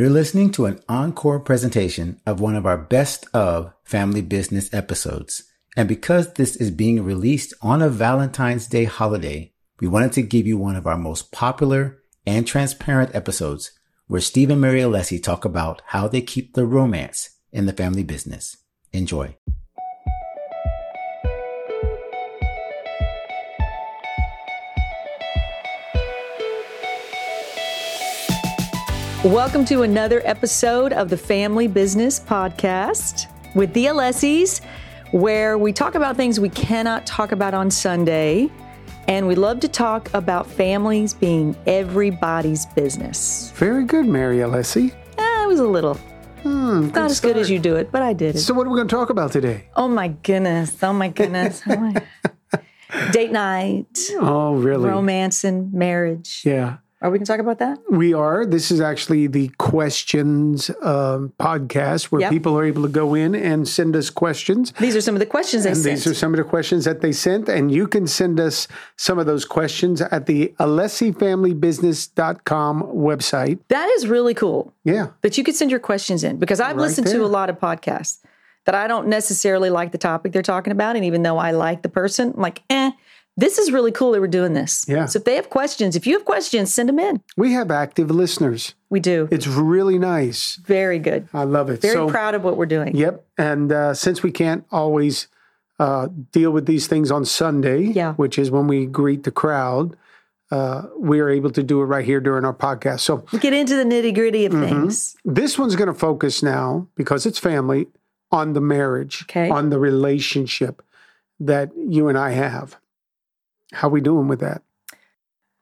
You're listening to an encore presentation of one of our best of family business episodes. And because this is being released on a Valentine's Day holiday, we wanted to give you one of our most popular and transparent episodes where Steve and Mary Alessi talk about how they keep the romance in the family business. Enjoy. Welcome to another episode of the Family Business Podcast with the Alessis, where we talk about things we cannot talk about on Sunday. And we love to talk about families being everybody's business. Very good, Mary Alessi. Eh, it was a little. Hmm, Not as good as you do it, but I did it. So, what are we going to talk about today? Oh my goodness. Oh my goodness. Oh my. Date night, Oh, really? romance, and marriage. Yeah, Are we going to talk about that? we are. This is actually the questions um, podcast where Yep. people are able to go in and send us questions. These are some of the questions they And sent. these are some of the questions that they sent, and you can send us some of those questions at the alessifamilybusiness.com website. that is really cool. Yeah, that you could send your questions in because I've Right listened to a lot of podcasts that I don't necessarily like the topic they're talking about. And even though I like the person, I'm like, eh, this is really cool that we're doing this. Yeah. So if they have questions, if you have questions, send them in. we have active listeners. We do. It's really nice. Very good. I love it. Very so, proud of what we're doing. Yep. And uh, since we can't always uh, deal with these things on Sunday, Yeah. which is when we greet the crowd, uh, we are able to do it right here during our podcast. So We get into the nitty gritty Mm-hmm. of things. this one's going to focus now, because it's family, on the marriage, Okay. on the relationship that you and I have. How we doing with that?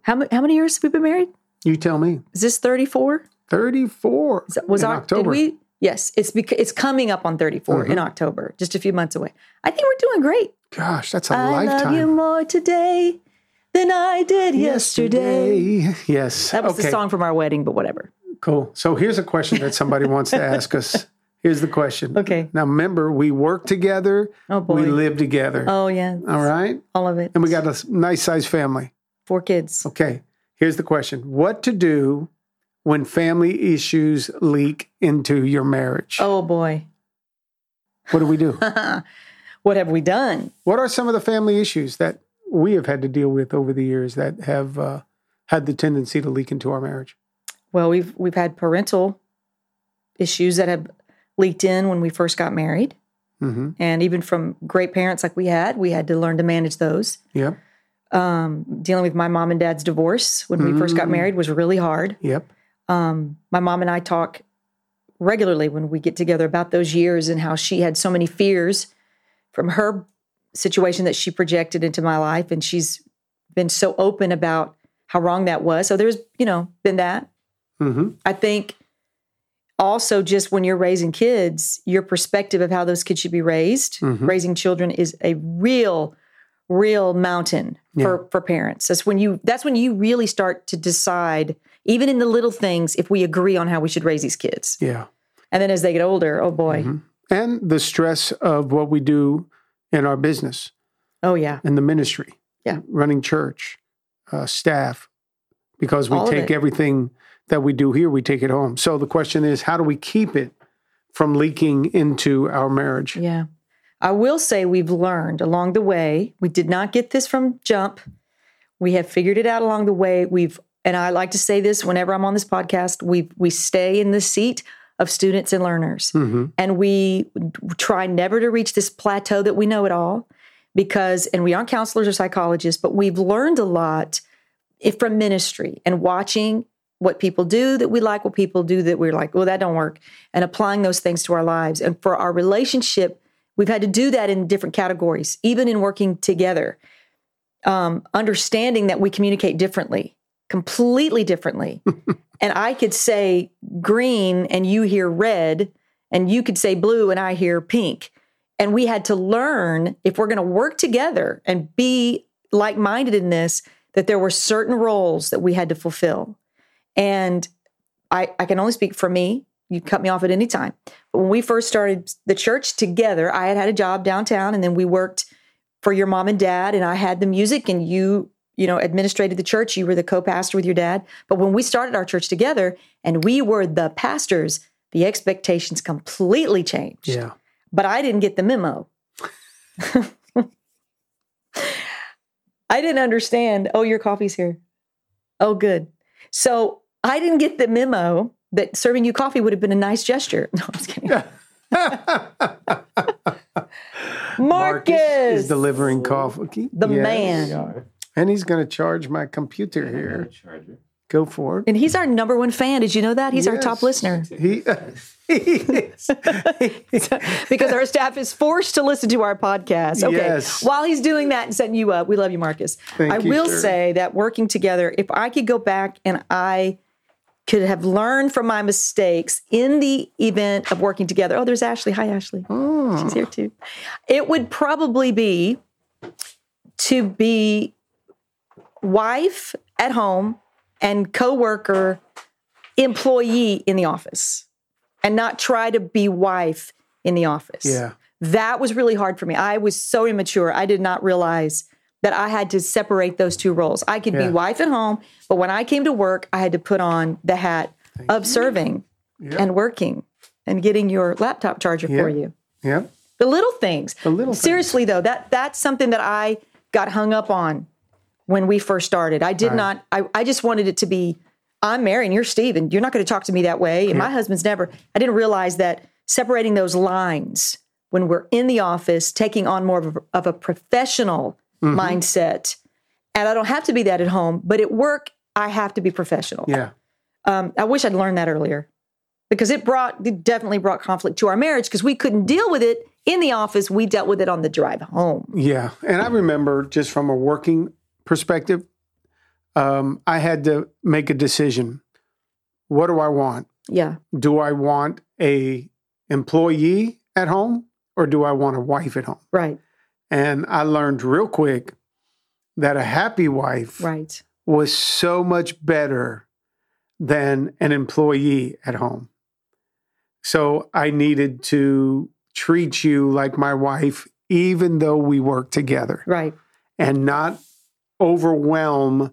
How, how many years have we been married? You tell me. Is this 34? 34 Is that- Was in our, October. Did we? Yes, it's it's coming up on 34 Mm-hmm. in October, just a few months away. I think we're doing great. Gosh, that's a I lifetime. I love you more today than I did yesterday. Yesterday. Yes. That was okay. the song from our wedding, but whatever. Cool. So here's a question that somebody wants to ask us. Here's the question. Okay. Now remember, we work together. Oh boy. We live together. oh yeah. All right. All of it. And we got a nice sized family. Four kids. Okay. Here's the question What to do when family issues leak into your marriage? Oh boy. What do we do? What have we done? what are some of the family issues that we have had to deal with over the years that have uh, had the tendency to leak into our marriage? Well, we've we've had parental issues that have leaked in when we first got married. hmm And even from great parents like we had, we had to learn to manage those. Yep. Um, dealing with my mom and dad's divorce when we first got Mm. married was really hard. Yep. um, my mom and I talk regularly when we get together about those years and how she had so many fears from her situation that she projected into my life. And she's been so open about how wrong that was. So there's, you know, been that. hmm I think also just when you're raising kids, your perspective of how those kids should be raised, Mhm. raising children is a real, real mountain for, for parents. That's when you that's when you really start to decide, even in the little things, if we agree on how we should raise these kids. Yeah. And then as they get older, oh boy. Mhm. And the stress of what we do in our business, Oh yeah. in the ministry, Yeah. running church, uh, staff, because we All take everything that we do here, we take it home. So the question is, how do we keep it from leaking into our marriage? Yeah. I will say we've learned along the way. We did not get this from jump. We have figured it out along the way. We've and I like to say this whenever I'm on this podcast, we we stay in the seat of students and learners. hmm And we try never to reach this plateau that we know it all because and we aren't counselors or psychologists, but we've learned a lot if from ministry and watching what people do that we like, what people do that we're like, well, that don't work, and applying those things to our lives. And for our relationship, we've had to do that in different categories, even in working together. Um, understanding that we communicate differently, completely differently. and I could say green and you hear red, and you could say blue and I hear pink. And we had to learn if we're going to work together and be like minded in this, that there were certain roles that we had to fulfill. And I, I can only speak for me. You cut me off at any time. But when we first started the church together, I had had a job downtown and then we worked for your mom and dad and I had the music and you you know, administrated the church. You were the co-pastor with your dad. But when we started our church together and we were the pastors, the expectations completely changed. Yeah. But I didn't get the memo. I didn't understand. Oh, your coffee's here. Oh, good. So I didn't get the memo that serving you coffee would have been a nice gesture. No, I'm just kidding. Marcus, is delivering coffee. the Yes. man. And he's going to charge my computer here. Charger. Go for it. And he's our number one fan. Did you know that? He's our top listener He, uh, he is. because our staff is forced to listen to our podcast. Okay. Yes. While he's doing that and setting you up, we love you, Marcus. Thank I you, will sir. say that working together, if I could go back and I could have learned from my mistakes in the event of working together. Oh, there's Ashley. Hi, Ashley. Oh. She's here too. It would probably be to be wife at home and coworker employee in the office and not try to be wife in the office. Yeah. That was really hard for me. I was so immature. I did not realize that I had to separate those two roles. I could Yeah. be wife at home, but when I came to work, I had to put on the hat of serving and working and getting your laptop charger for you. Yeah. The little things. The little things. Seriously though, that that's something that I got hung up on when we first started. I did not I, I just wanted it to be I'm Mary and you're Steve and you're not going to talk to me that way. And my husband's never I didn't realize that separating those lines when we're in the office, taking on more of a, of a professional Mm-hmm. mindset. And I don't have to be that at home, but at work, I have to be professional. Yeah. Um, I wish I'd learned that earlier because it brought, it definitely brought conflict to our marriage because we couldn't deal with it in the office. We dealt with it on the drive home. Yeah. And I remember just from a working perspective, um, I had to make a decision. What do I want? Yeah. Do I want a employee at home or do I want a wife at home? Right. And I learned real quick that a happy wife Right. was so much better than an employee at home. So I needed to treat you like my wife, even though we work together, Right. and not overwhelm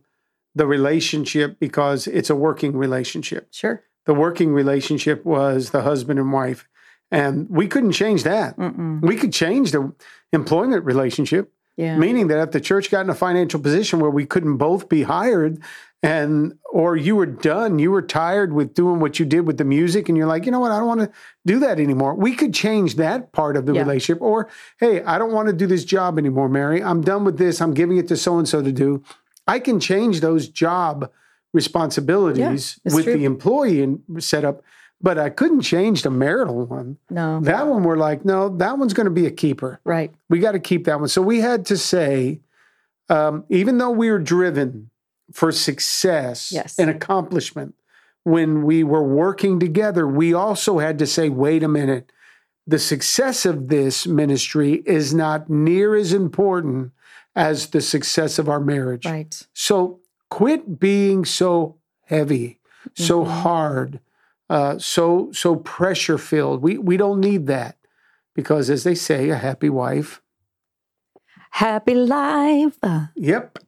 the relationship because it's a working relationship. Sure. The working relationship was the husband and wife, and we couldn't change that. Mm-mm. We could change the employment relationship, Yeah. meaning that if the church got in a financial position where we couldn't both be hired and or you were done you were tired with doing what you did with the music and you're like you know what i don't want to do that anymore we could change that part of the Yeah. relationship or hey i don't want to do this job anymore mary i'm done with this i'm giving it to so and so to do i can change those job responsibilities it's with true. the employee and setup but i couldn't change the marital one No. that one we're like no that one's going to be a keeper Right. we got to keep that one. So we had to say, um, even though we were driven for success Yes. and accomplishment, when we were working together, we also had to say, wait a minute, the success of this ministry is not near as important as the success of our marriage. Right. So quit being so heavy, so Mm-hmm. hard, uh, so so pressure filled. We we don't need that because, as they say, a happy wife. Happy life. Yep.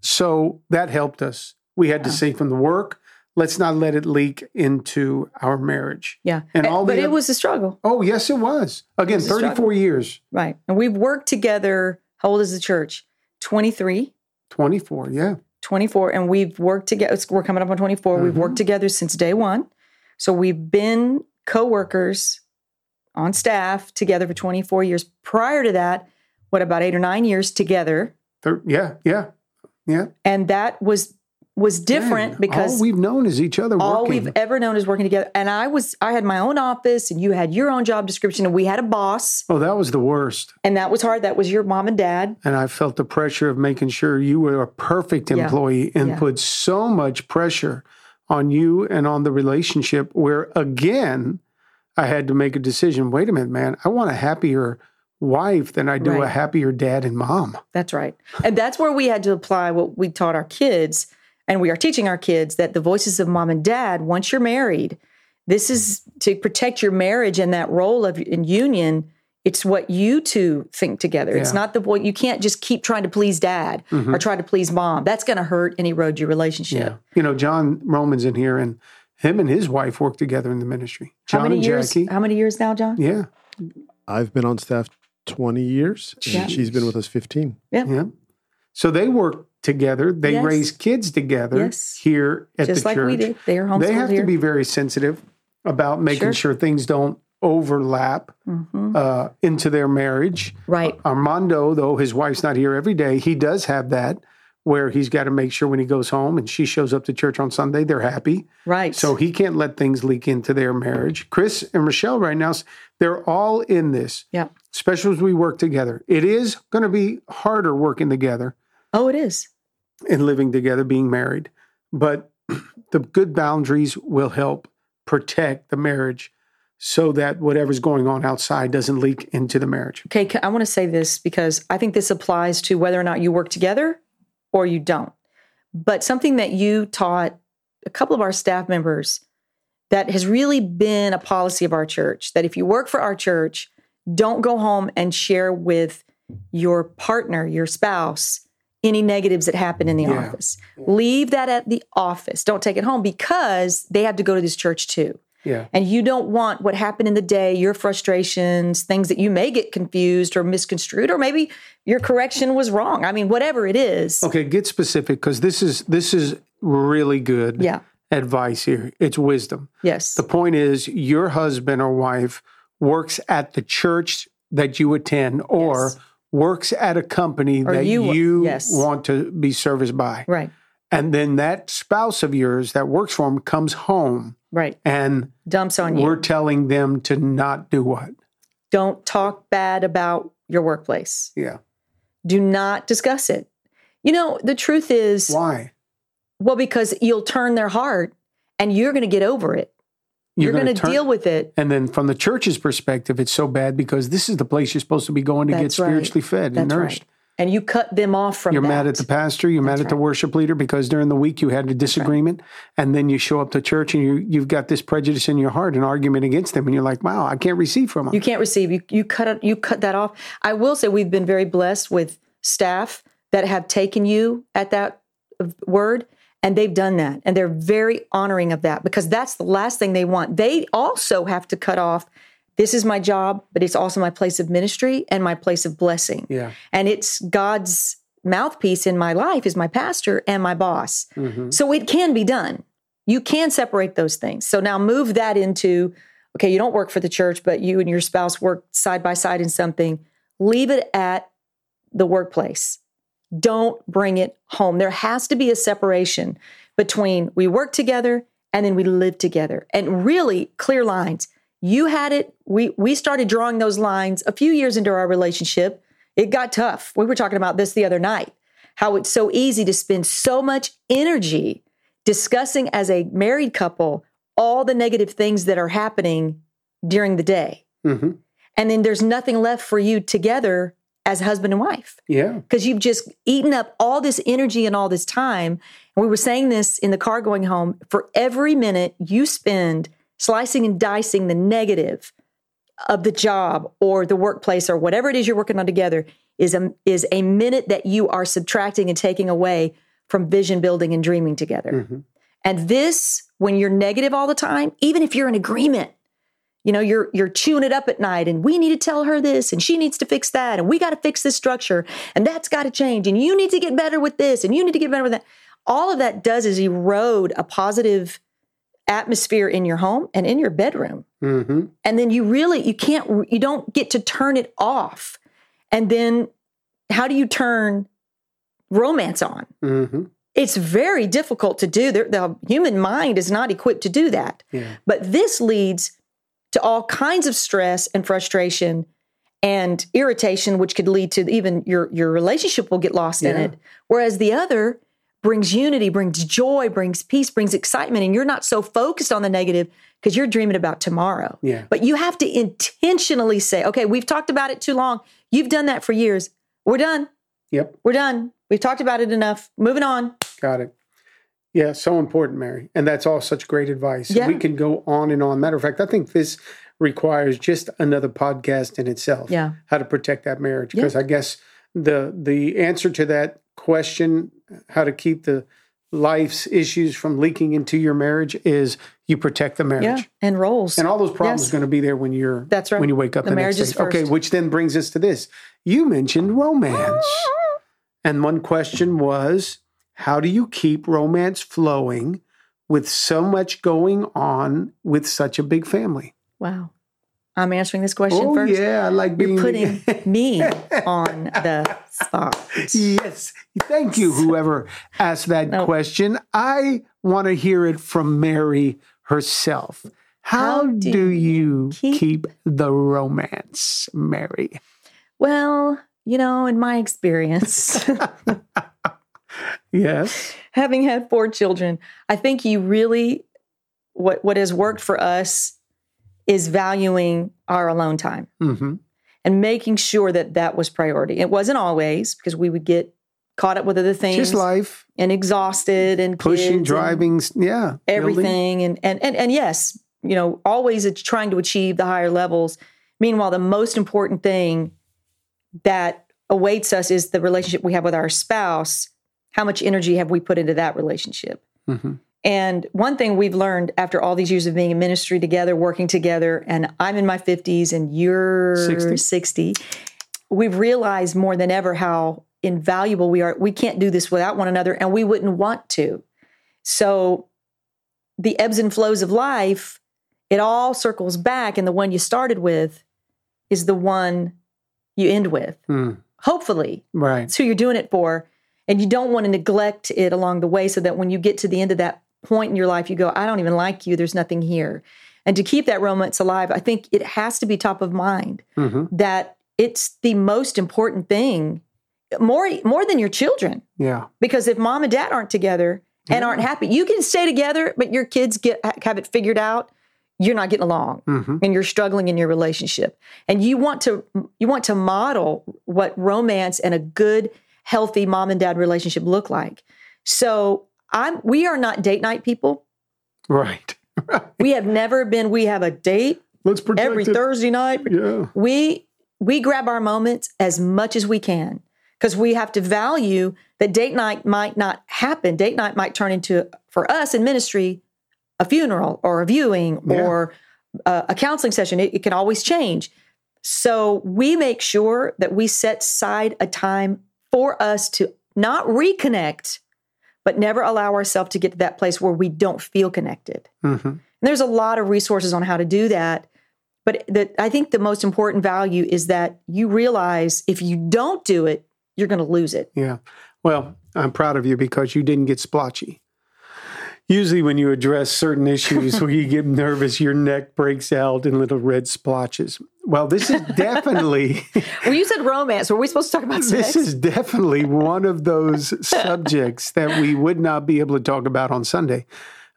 So that helped us. We had to say from the work, let's not let it leak into our marriage. yeah. And Uh, all but it was a struggle. Oh yes, it was. Again, was thirty four years, Right. And we've worked together. How old is the church? 23. twenty four. Yeah. 24 and we've worked together we're coming up on 24 we've Mm-hmm. worked together since day one so we've been co-workers on staff together for 24 years prior to that what about eight or nine years together Thir- yeah. Yeah. Yeah. and that was was different Man, because all we've known is each other all working. we've ever known is working together and i was i had my own office and you had your own job description and we had a boss oh, that was the worst. and that was hard that was your mom and dad And I felt the pressure of making sure you were a perfect Yeah. employee and Yeah. put so much pressure on you and on the relationship where again I had to make a decision. Wait a minute, man, I want a happier wife than I do a happier dad and mom. That's right. And that's where we had to apply what we taught our kids. And we are teaching our kids that the voices of mom and dad, once you're married, this is to protect your marriage and that role of in union It's what you two think together. It's not the boy. You can't just keep trying to please dad Mhm. or try to please mom. That's going to hurt and erode your relationship. Yeah. You know, John Roman's in here and him and his wife work together in the ministry. John How many and years? Jackie. How many years now, John? Yeah. I've been on staff 20 years, and Yeah. she's been with us 15. Yeah. yeah. So they work together. They Yes. raise kids together Yes. here at Just the like church. we did. They are homeschooled They have here. to be very sensitive about making Sure. sure things don't overlap Mhm. uh, into their marriage. Right. Armando, though his wife's not here every day, he does have that where he's got to make sure when he goes home and she shows up to church on Sunday, they're happy. Right. So he can't let things leak into their marriage. Chris and Michelle right now, they're all in this, yeah. Especially as we work together. It is going to be harder working together Oh, it is. and living together, being married, but the good boundaries will help protect the marriage so that whatever's going on outside doesn't leak into the marriage. Okay, I want to say this because I think this applies to whether or not you work together or you don't. But something that you taught a couple of our staff members that has really been a policy of our church that if you work for our church, don't go home and share with your partner, your spouse, any negatives that happen in the Yeah. office. Leave that at the office. Don't take it home because they have to go to this church too Yeah. and you don't want what happened in the day, your frustrations, things that you may get confused or misconstrued, or maybe your correction was wrong. I mean, whatever it is. Okay, get specific because this is this is really good Yeah. advice here. It's wisdom. Yes. The point is your husband or wife works at the church that you attend or Yes. works at a company Or that you- you, yes. want to be serviced by. right. And then that spouse of yours that works for him comes home Right. and Dumps on you. we're telling them to not do what? Don't talk bad about your workplace. Yeah. Do not discuss it. You know, the truth is, Why? well, because you'll turn their heart and you're going to get over it. You're, going to deal with it. And then from the church's perspective, it's so bad because this is the place you're supposed to be going to get That's right. spiritually fed and That's nourished. right. And you cut them off from You're that. mad at the pastor. You're mad That's at the worship leader because during the week you had a disagreement, and then you show up to church and you you've got this prejudice in your heart, an argument against them, and you're like, "Wow, I can't receive from them." You can't receive. You you cut. You cut that off. I will say we've been very blessed with staff that have taken you at that uh, word, and they've done that, and they're very honoring of that because that's the last thing they want. They also have to cut off. This is my job, but it's also my place of ministry and my place of blessing. yeah, And it's God's mouthpiece in my life is my pastor and my boss. Mhm. So it can be done. You can separate those things. So now move that into okay, you don't work for the church, but you and your spouse work side by side in something. Leave it at the workplace. Don't bring it home. There has to be a separation between we work together and then we live together and really clear lines. You had it. We we started drawing those lines a few years into our relationship. It got tough. We were talking about this the other night. How it's so easy to spend so much energy discussing as a married couple all the negative things that are happening during the day. Mhm. And then there's nothing left for you together as husband and wife yeah, because you've just eaten up all this energy and all this time. And we were saying this in the car going home for every minute you spend slicing and dicing the negative of the job or the workplace or whatever it is you're working on together is a, is a minute that you are subtracting and taking away from vision building and dreaming together. Mhm. And this, when you're negative all the time, even if you're in agreement, you know, you're you're chewing it up at night and we need to tell her this and she needs to fix that and we got to fix this structure and that's got to change and you need to get better with this and you need to get better with that. All of that does is erode a positive atmosphere in your home and in your bedroom. Mhm. And then you really you can't you don't get to turn it off. And then how do you turn romance on? Mhm. It's very difficult to do. The, the human mind is not equipped to do that. yeah, But this leads to all kinds of stress and frustration and irritation, which could lead to even your, your relationship will get lost in it. Whereas the other brings unity, brings joy, brings peace, brings excitement, and you're not so focused on the negative because you're dreaming about tomorrow. yeah. But you have to intentionally say, okay, we've talked about it too long. You've done that for years. We're done. Yep, We're done. We've talked about it enough. Moving on. got it. Yeah, so important, Mary, and that's all such great advice. Yeah. We can go on and on. Matter of fact, I think this requires just another podcast in itself. Yeah. How to protect that marriage. Yeah. Because I guess the the answer to that question, how to keep the life's issues from leaking into your marriage is you protect the marriage. Yeah. And roles. And all those problems Yes. are going to be there when you're That's right. when you wake up The the, marriage next is day. Okay, which then brings us to this. You mentioned romance. And one question was, how do you keep romance flowing with so much going on with such a big family? wow. I'm answering this question oh first. yeah, I like being You're putting me on the spot. yes. Thank you, whoever asked that No. question. I want to hear it from Mary herself. How, How do, do you keep- keep the romance, Mary? Well, you know, in my experience, Yes. having had four children, I think you really what what has worked for us is valuing our alone time hmm and making sure that that was priority. It wasn't always because we would get caught up with other things Just life, and exhausted and pushing, kids and driving, yeah, everything and, and and and yes, you know, always it's trying to achieve the higher levels. Meanwhile, the most important thing that awaits us is the relationship we have with our spouse. How much energy have we put into that relationship? Mhm. And one thing we've learned after all these years of being in ministry together, working together, and I'm in my 50s and you're 60. 60, we've realized more than ever how invaluable we are. We can't do this without one another, and we wouldn't want to. So the ebbs and flows of life, it all circles back, and the one you started with is the one you end with. Mm, Hopefully, right. it's who you're doing it for. And you don't want to neglect it along the way so that when you get to the end of that point in your life, you go, I don't even like you. There's nothing here. And to keep that romance alive, I think it has to be top of mind hmm that it's the most important thing, more, more than your children. Yeah. Because if mom and dad aren't together and aren't happy, you can stay together, but your kids get have it figured out. You're not getting along hmm and you're struggling in your relationship and you want to you want to model what romance and a good healthy mom and dad relationship look like so i'm we are not date night people Right. we have never been we have a date Let's every it. thursday night Yeah. we we grab our moments as much as we can because we have to value that date night might not happen date night might turn into for us in ministry a funeral or a viewing Yeah. or a, a counseling session it, it can always change so we make sure that we set aside a time for us to not reconnect but never allow ourselves to get to that place where we don't feel connected hmm and there's a lot of resources on how to do that. But the, I think the most important value is that you realize if you don't do it, you're going to lose it. Yeah. Well, I'm proud of you because you didn't get splotchy. Usually, when you address certain issues where you get nervous, your neck breaks out in little red splotches. Well, this is definitely Well, you said romance. Were we supposed to talk about sex? this is definitely one of those subjects that we would not be able to talk about on Sunday.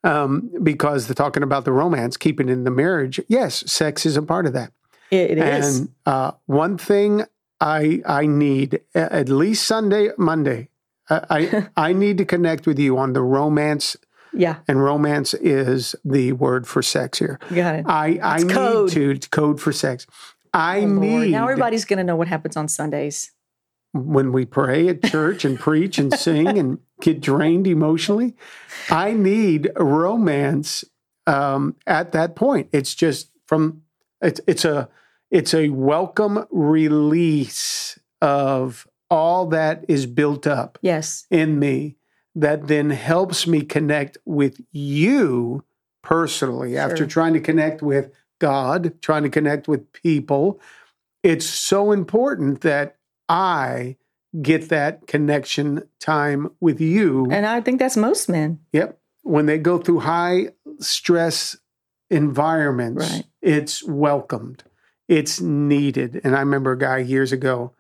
Um, because the talking about the romance, keeping in the marriage, yes, sex is a part of that. it, is. And uh, one thing I I need at least Sunday, Monday, I I, I need to connect with you on the romance, Yeah, and romance is the word for sex here. got it. I I It's need code. to it's code for sex. I Oh, Lord. need Now everybody's going to know what happens on Sundays. when we pray at church and preach and sing and get drained emotionally. I need romance um, at that point. It's just from it's it's a it's a welcome release of all that is built up Yes. in me that then helps me connect with you personally after trying to connect with God, trying to connect with people. It's so important that I get that connection time with you. And I think that's most men. yep. When they go through high stress environments, Right. it's welcomed. It's needed. And I remember a guy years ago,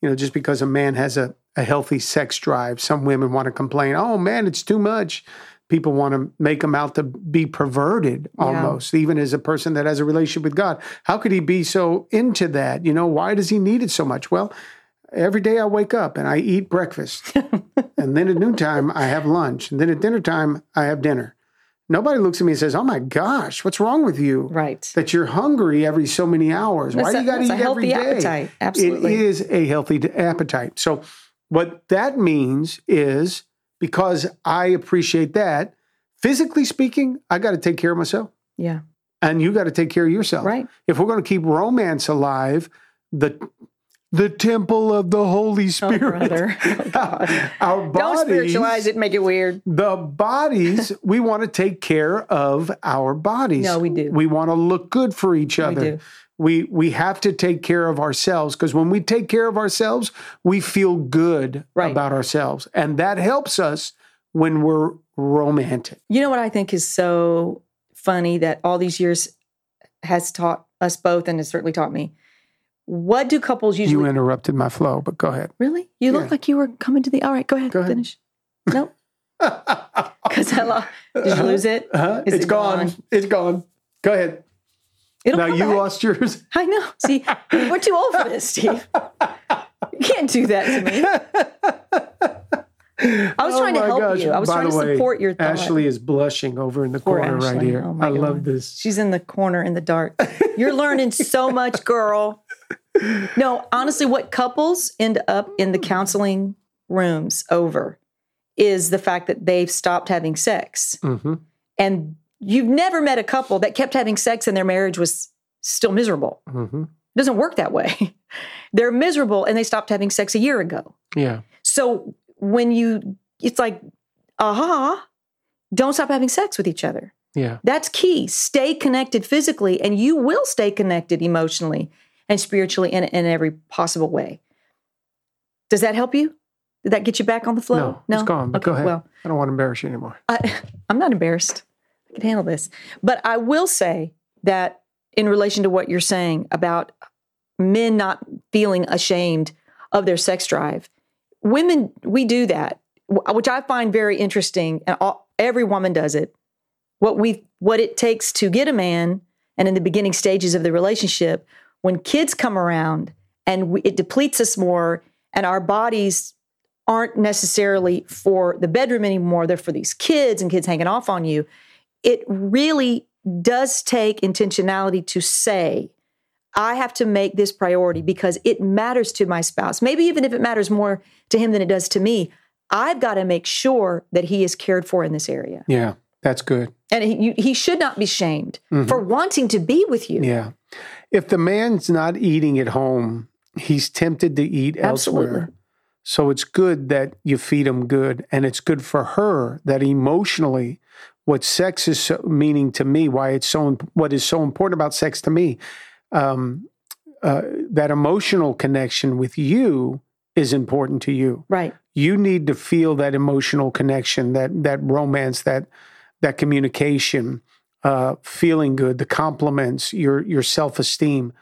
you know, just because a man has a, a healthy sex drive, some women want to complain, oh man, it's too much. People want to make him out to be perverted Yeah. almost, even as a person that has a relationship with God. How could he be so into that? You know, why does he need it so much? Well, every day I wake up and I eat breakfast. and then at noontime, I have lunch. And then at dinner time, I have dinner. Nobody looks at me and says, "Oh my gosh, what's wrong with you?" Right. That you're hungry every so many hours. Why do you got to eat a every healthy day? appetite. Absolutely. It is a healthy appetite. So, what that means is because I appreciate that, physically speaking, I got to take care of myself, Yeah. and you got to take care of yourself. Right. If we're going to keep romance alive, the the temple of the Holy Oh, Spirit. Oh, God. our bodies, Don't spiritualize it make it weird. the bodies, we want to take care of our bodies. No, we do. We want to look good for each We other. We we have to take care of ourselves because when we take care of ourselves, we feel good Right. about ourselves, and that helps us when we're romantic. You know what I think is so funny that all these years has taught us both and has certainly taught me. What do couples usually You interrupted my flow, but go ahead. Really? You Yeah. look like you were coming to the. All right, go ahead. Go ahead. Finish. No, because I lost. Did you lose it? Uh-huh. It's it gone. gone? It's gone. Go ahead. It'll now you back. lost yours. I know. See, we're too old for this, Steve. You can't do that to me. I was Oh trying to help gosh. you. I was By trying to way, support your thought. Ashley is blushing over in the Poor corner right here. Oh I love this. She's in the corner in the dark. You're learning so much, girl. No, honestly, what couples end up in the counseling rooms over is the fact that they've stopped having sex. hmm And you've never met a couple that kept having sex and their marriage was still miserable. hmm It doesn't work that way. They're miserable and they stopped having sex a year ago. Yeah. So when you, it's like, aha, don't stop having sex with each other. Yeah. That's key. Stay connected physically, and you will stay connected emotionally and spiritually in, in every possible way. Does that help you? Did that get you back on the flow? No, it's gone. But Okay, go ahead. Well, I don't want to embarrass you anymore. I, I'm not embarrassed. Can handle this. But I will say that in relation to what you're saying about men not feeling ashamed of their sex drive, women, we do that, which I find very interesting. And all, every woman does it. What we, what it takes to get a man, and in the beginning stages of the relationship, when kids come around and we, it depletes us more, and our bodies aren't necessarily for the bedroom anymore. They're for these kids and kids hanging off on you. It really does take intentionality to say, I have to make this priority because it matters to my spouse. Maybe even if it matters more to him than it does to me, I've got to make sure that he is cared for in this area. Yeah. That's good. And he, you, he should not be shamed mm-hmm. for wanting to be with you. Yeah. If the man's not eating at home, he's tempted to eat Absolutely. elsewhere. So it's good that you feed him good. And it's good for her that emotionally, what sex is so, meaning to me, why it's so, what is so important about sex to me, um, uh, that emotional connection with you is important to you. Right. you need to feel that emotional connection, that that romance, that that communication, uh, feeling good, the compliments, your your self esteem,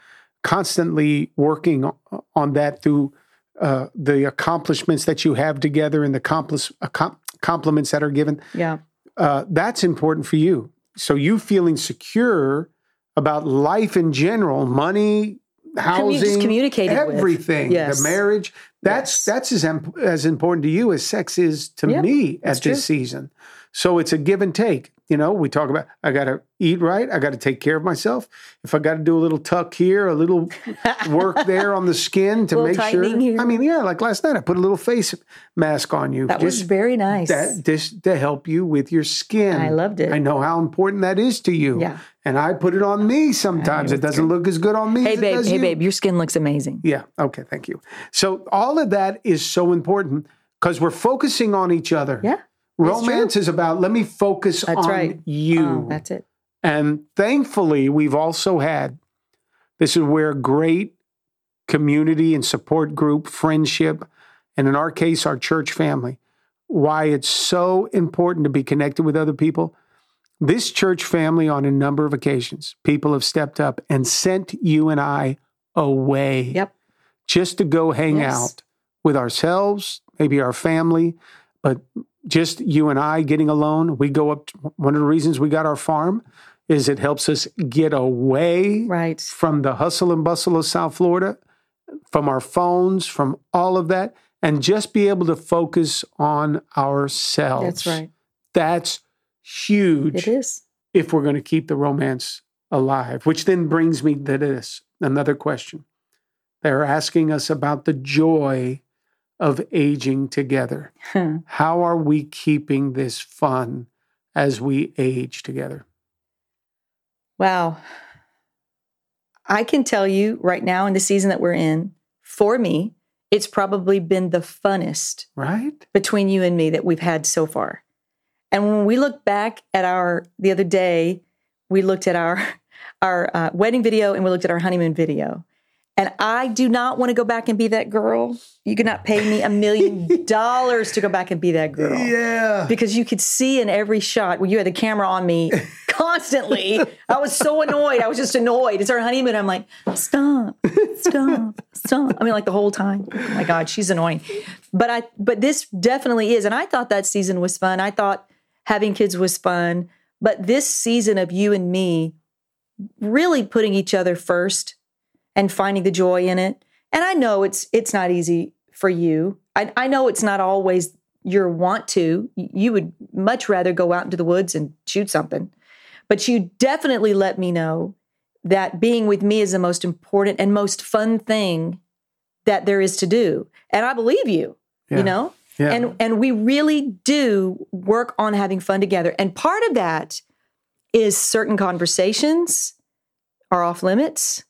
constantly working on that through uh, the accomplishments that you have together and the complis- accom- compliments that are given. Yeah. Uh, that's important for you. So you feeling secure about life in general, money, housing, communicating everything, Yes. the marriage. That's Yes. that's as as important to you as sex is to Yeah, me at this true. season. So it's a give and take. You know, we talk about I got to eat right. I got to take care of myself. If I got to do a little tuck here, a little work there on the skin to make sure. here. I mean, yeah, like last night, I put a little face mask on you. That was just very nice. that just to help you with your skin. I loved it. I know how important that is to you. Yeah. And I put it on me sometimes. It doesn't look as good on me. hey, babe. Hey, you. babe. Your skin looks amazing. Yeah. Okay. Thank you. So all of that is so important because we're focusing on each other. Yeah. Romance is about let me focus That's on right. you. Oh, that's it. and thankfully, we've also had this is where great community and support group, friendship, and in our case, our church family, why it's so important to be connected with other people. This church family, on a number of occasions, people have stepped up and sent you and I away Yep. just to go hang Yes. out with ourselves, maybe our family, but just you and I getting alone. We go up. One of the reasons we got our farm is it helps us get away Right. from the hustle and bustle of South Florida, from our phones, from all of that, and just be able to focus on ourselves. That's right. That's huge It is. if we're going to keep the romance alive. Which then brings me to this another question. They're asking us about the joy of aging together. Hmm. How are we keeping this fun as we age together? Wow. I can tell you right now in the season that we're in, for me, it's probably been the funnest Right? between you and me that we've had so far. And when we look back at our the other day, we looked at our our uh, wedding video and we looked at our honeymoon video. And I do not want to go back and be that girl. You could not pay me a million dollars to go back and be that girl. Yeah. Because you could see in every shot when you had the camera on me constantly. I was so annoyed. I was just annoyed. It's our honeymoon. I'm like, stop, stop, stop. I mean, like the whole time. Oh my God, she's annoying. But I but this definitely is. And I thought that season was fun. I thought having kids was fun. But this season of you and me really putting each other first and finding the joy in it. And I know it's it's not easy for you. I, I know it's not always your want to. You would much rather go out into the woods and shoot something. But you definitely let me know that being with me is the most important and most fun thing that there is to do. And I believe you, Yeah. you know? Yeah. And and we really do work on having fun together. And part of that is certain conversations are off limits.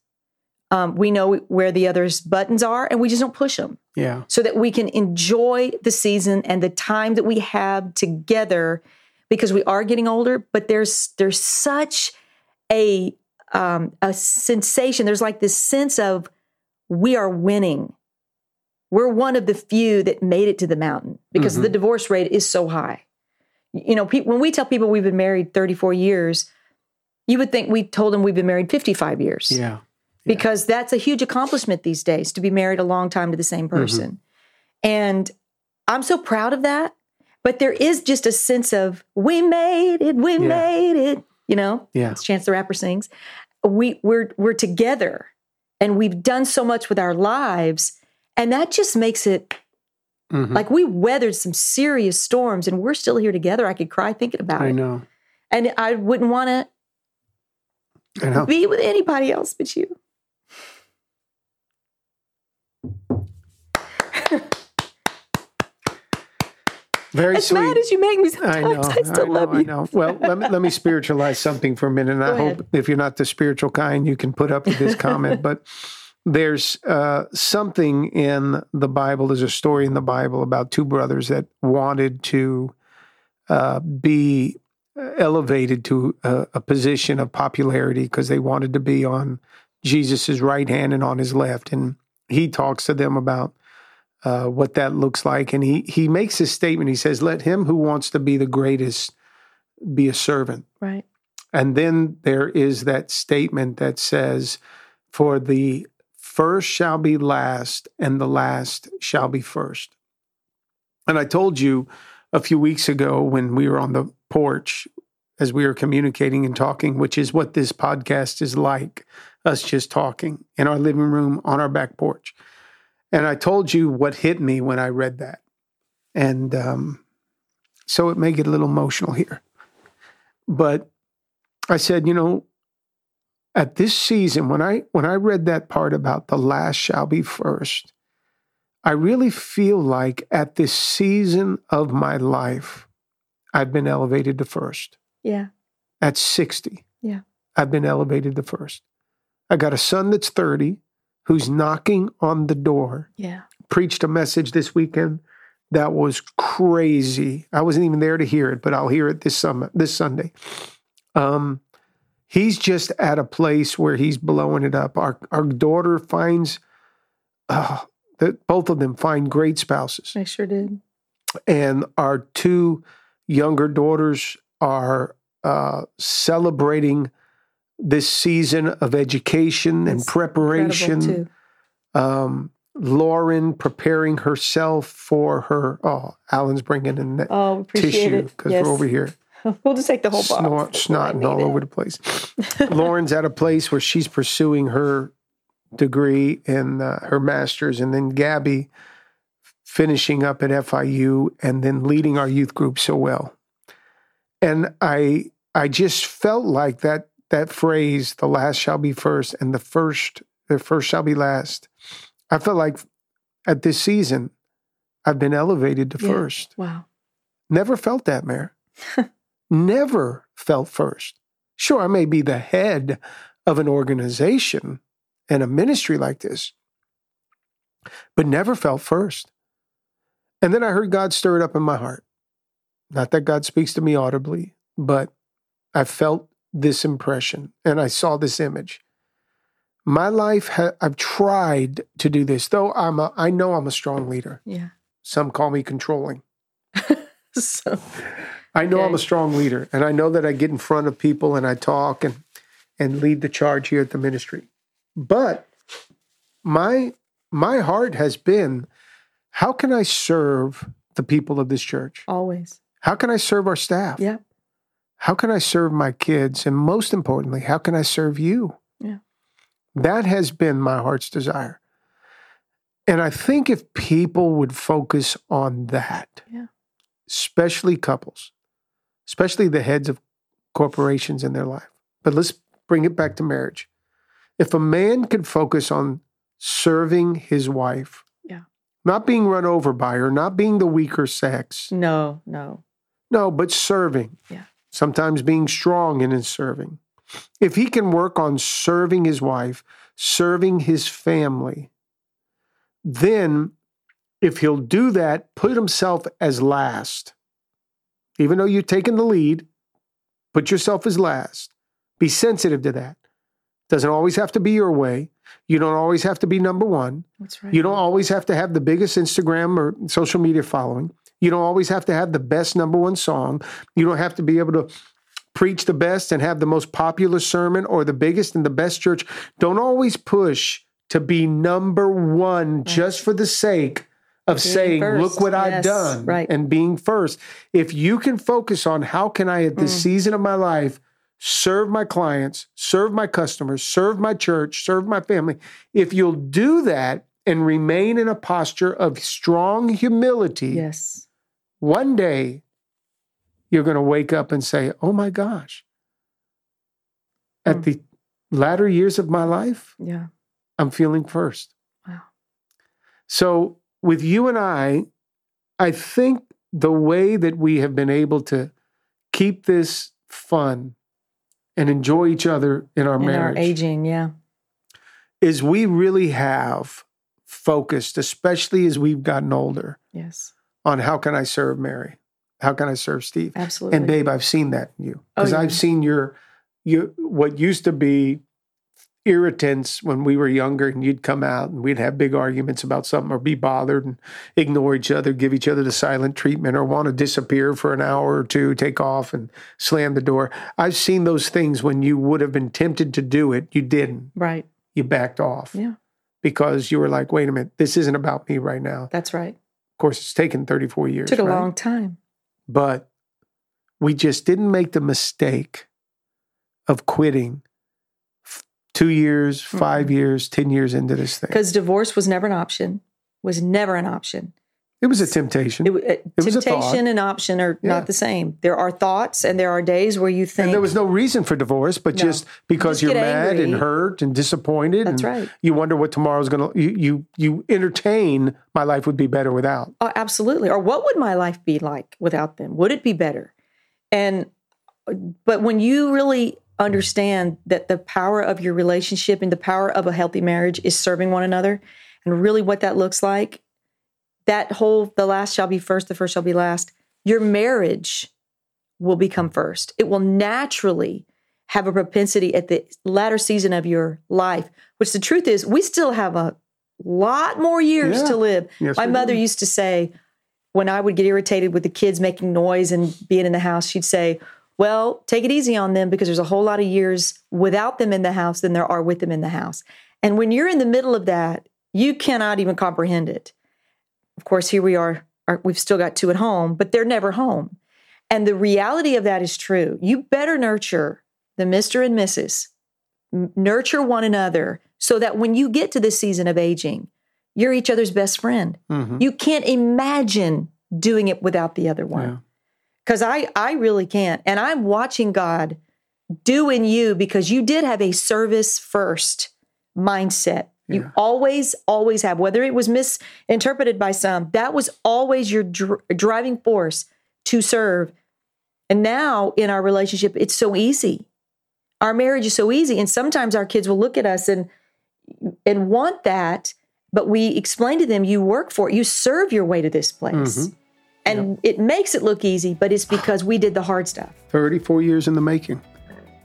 Um, we know where the other's buttons are, and we just don't push them yeah. so that we can enjoy the season and the time that we have together because we are getting older but there's there's such a um, a sensation there's like this sense of we are winning we're one of the few that made it to the mountain because Mhm. the divorce rate is so high you know pe- when we tell people we've been married 34 years you would think we told them we've been married 55 years Yeah. Because that's a huge accomplishment these days to be married a long time to the same person. And I'm so proud of that. But there is just a sense of we made it, we Yeah. made it. You know, Yeah. as Chance the Rapper sings. We we're we're together and we've done so much with our lives. And that just makes it Mhm. like we weathered some serious storms and we're still here together. I could cry thinking about I it. I know. And I wouldn't want to be with anybody else but you. Very As sweet. mad as you make me I know. sometimes, I, still I know, love I you. know. Well, let me let me spiritualize something for a minute. And I Go hope if you're not the spiritual kind, you can put up with this comment. but there's uh, something in the Bible. There's a story in the Bible about two brothers that wanted to uh, be elevated to a, a position of popularity because they wanted to be on Jesus's right hand and on his left. And he talks to them about uh, what that looks like. And he he makes this statement. He says, "Let him who wants to be the greatest be a servant." Right. And then there is that statement that says, "For the first shall be last, and the last shall be first. And I told you a few weeks ago when we were on the porch as we were communicating and talking, which is what this podcast is like us just talking in our living room on our back porch. And I told you what hit me when I read that. And um, so it may get a little emotional here. But I said, you know, at this season, when I when I read that part about the last shall be first, I really feel like at this season of my life, I've been elevated to first. Yeah. At 60, Yeah. I've been elevated to first. I got a son that's 30 who's knocking on the door. Yeah. Preached a message this weekend that was crazy. I wasn't even there to hear it, but I'll hear it this summer, this Sunday. Um, he's just at a place where he's blowing it up. Our our daughter finds uh, that both of them find great spouses I sure did. and our two younger daughters are uh, celebrating this season of education and preparation. Um, Lauren preparing herself for her. Oh, Alan's bringing in that Oh, tissue because Yes. we're over here we'll just take the whole snort, box. snotting all it. over the place. Lauren's at a place where she's pursuing her degree and uh, her master's, and then Gabby finishing up at FIU and then leading our youth group so well. And I I just felt like that that phrase, the last shall be first and the first the first shall be last. I felt like at this season, I've been elevated to Yeah. first. Wow. Never felt that, Mary. Never felt first. Sure, I may be the head of an organization and a ministry like this, but never felt first. And then I heard God stir it up in my heart. Not that God speaks to me audibly, but I felt this impression and I saw this image. My life, ha- I've tried to do this, though I'm a, I know I'm a strong leader. Yeah. Some call me controlling. So I know I'm a strong leader, and I know that I get in front of people and I talk and and lead the charge here at the ministry. But my my heart has been, how can I serve the people of this church? always. How can I serve our staff? Yeah. How can I serve my kids? And most importantly, how can I serve you? Yeah. That has been my heart's desire. And I think if people would focus on that, Yeah. especially couples, especially the heads of corporations in their life. But let's bring it back to marriage. If a man could focus on serving his wife, Yeah. not being run over by her, not being the weaker sex, No, no. no, but serving. Yeah. Sometimes being strong in his serving. If he can work on serving his wife, serving his family, then if he'll do that, put himself as last. Even though you're taking the lead, put yourself as last. Be sensitive to that. Doesn't always have to be your way. You don't always have to be number one. That's right. You don't always have to have the biggest Instagram or social media following. You don't always have to have the best number one song. You don't have to be able to preach the best and have the most popular sermon or the biggest and the best church. Don't always push to be number one just for the sake of Being saying, first. look what I've done right. and being first. If you can focus on how can I at this Mm. season of my life serve my clients, serve my customers, serve my church, serve my family, if you'll do that and remain in a posture of strong humility, Yes. One day you're going to wake up and say, Oh my gosh, at Mm. the latter years of my life, Yeah. I'm feeling first. Wow. So, with you and I, I think the way that we have been able to keep this fun and enjoy each other in our In marriage our aging, yeah. is we really have focused, especially as we've gotten older, Yes. On how can I serve Mary? How can I serve Steve? Absolutely. And babe, I've seen that in you Oh, because yeah. I've seen your you what used to be irritants when we were younger, and you'd come out and we'd have big arguments about something, or be bothered and ignore each other, give each other the silent treatment, or want to disappear for an hour or two, take off and slam the door. I've seen those things when you would have been tempted to do it, you didn't. right. You backed off Yeah. because you were like, "Wait a minute, this isn't about me right now." That's right. Of course, it's taken thirty-four years. Took a right? long time. but we just didn't make the mistake of quitting f- two years, 5 years, 10 years into this thing. Because divorce was never an option. Was never an option. It was a temptation. It, uh, was a temptation and option are Yeah. not the same. There are thoughts and there are days where you think and there was no reason for divorce, but No. just because you're get mad and hurt and disappointed. That's and right. You wonder what tomorrow's going to, you, you, you entertain my life would be better without. Oh, absolutely. Or what would my life be like without them? Would it be better? And but when you really understand that the power of your relationship and the power of a healthy marriage is serving one another and really what that looks like, that whole the last shall be first, the first shall be last, your marriage will become first. It will naturally have a propensity at the latter season of your life, which the truth is, we still have a lot more years Yeah. to live. Yes, My mother do. used to say, when I would get irritated with the kids making noise and being in the house, she'd say, Well, take it easy on them because there's a whole lot of years without them in the house than there are with them in the house. And when you're in the middle of that, you cannot even comprehend it. Of course, here we are, are we've still got two at home, but they're never home. And the reality of that is true. You better nurture the Mr. and Mrs. Nurture one another so that when you get to this season of aging, you're each other's best friend. Mhm. You can't imagine doing it without the other one. Yeah. because I I really can't. And I'm watching God do in you because you did have a service first mindset. You Yeah. always, always have, whether it was misinterpreted by some, that was always your dr- driving force to serve. And now in our relationship, it's so easy. Our marriage is so easy. And sometimes our kids will look at us and and want that, but we explain to them, you work for it, you serve your way to this place. Mm-hmm. And it makes it look easy, but it's because we did the hard stuff. 34 years in the making.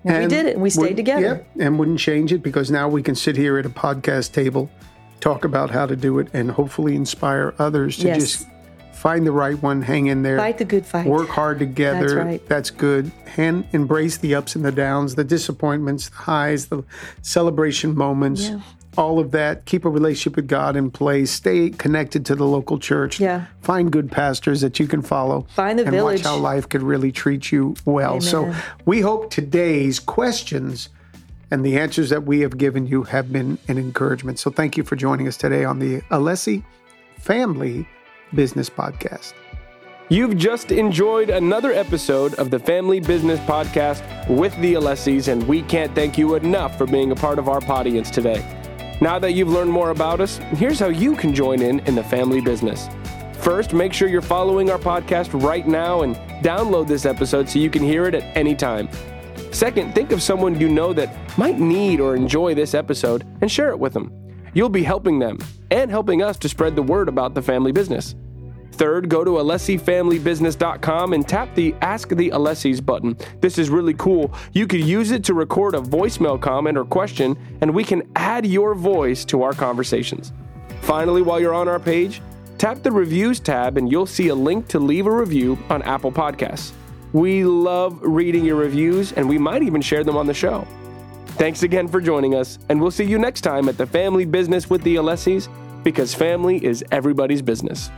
And, we did it and we stayed together. Yep, and wouldn't change it because now we can sit here at a podcast table, talk about how to do it, and hopefully inspire others to Yes. just find the right one, hang in there, Fight the good fight. work hard together. That's right. That's good. And embrace the ups and the downs, the disappointments, the highs, the celebration moments. Yeah. All of that. Keep a relationship with God in place. Stay connected to the local church. Yeah. Find good pastors that you can follow. Find the and village. watch how life could really treat you well. So we hope today's questions and the answers that we have given you have been an encouragement. So thank you for joining us today on the Alessi Family Business Podcast. You've just enjoyed another episode of the Family Business Podcast with the Alessis, and we can't thank you enough for being a part of our audience today. Now that you've learned more about us, here's how you can join in in the family business. First, make sure you're following our podcast right now and download this episode so you can hear it at any time. Second, think of someone you know that might need or enjoy this episode and share it with them. You'll be helping them and helping us to spread the word about the family business. Third, go to AlessiFamilyBusiness.com and tap the Ask the Alessis button. This is really cool. You could use it to record a voicemail comment or question, and we can add your voice to our conversations. Finally, while you're on our page, tap the Reviews tab and you'll see a link to leave a review on Apple Podcasts. We love reading your reviews, and we might even share them on the show. Thanks again for joining us, and we'll see you next time at the Family Business with the Alessis, because family is everybody's business.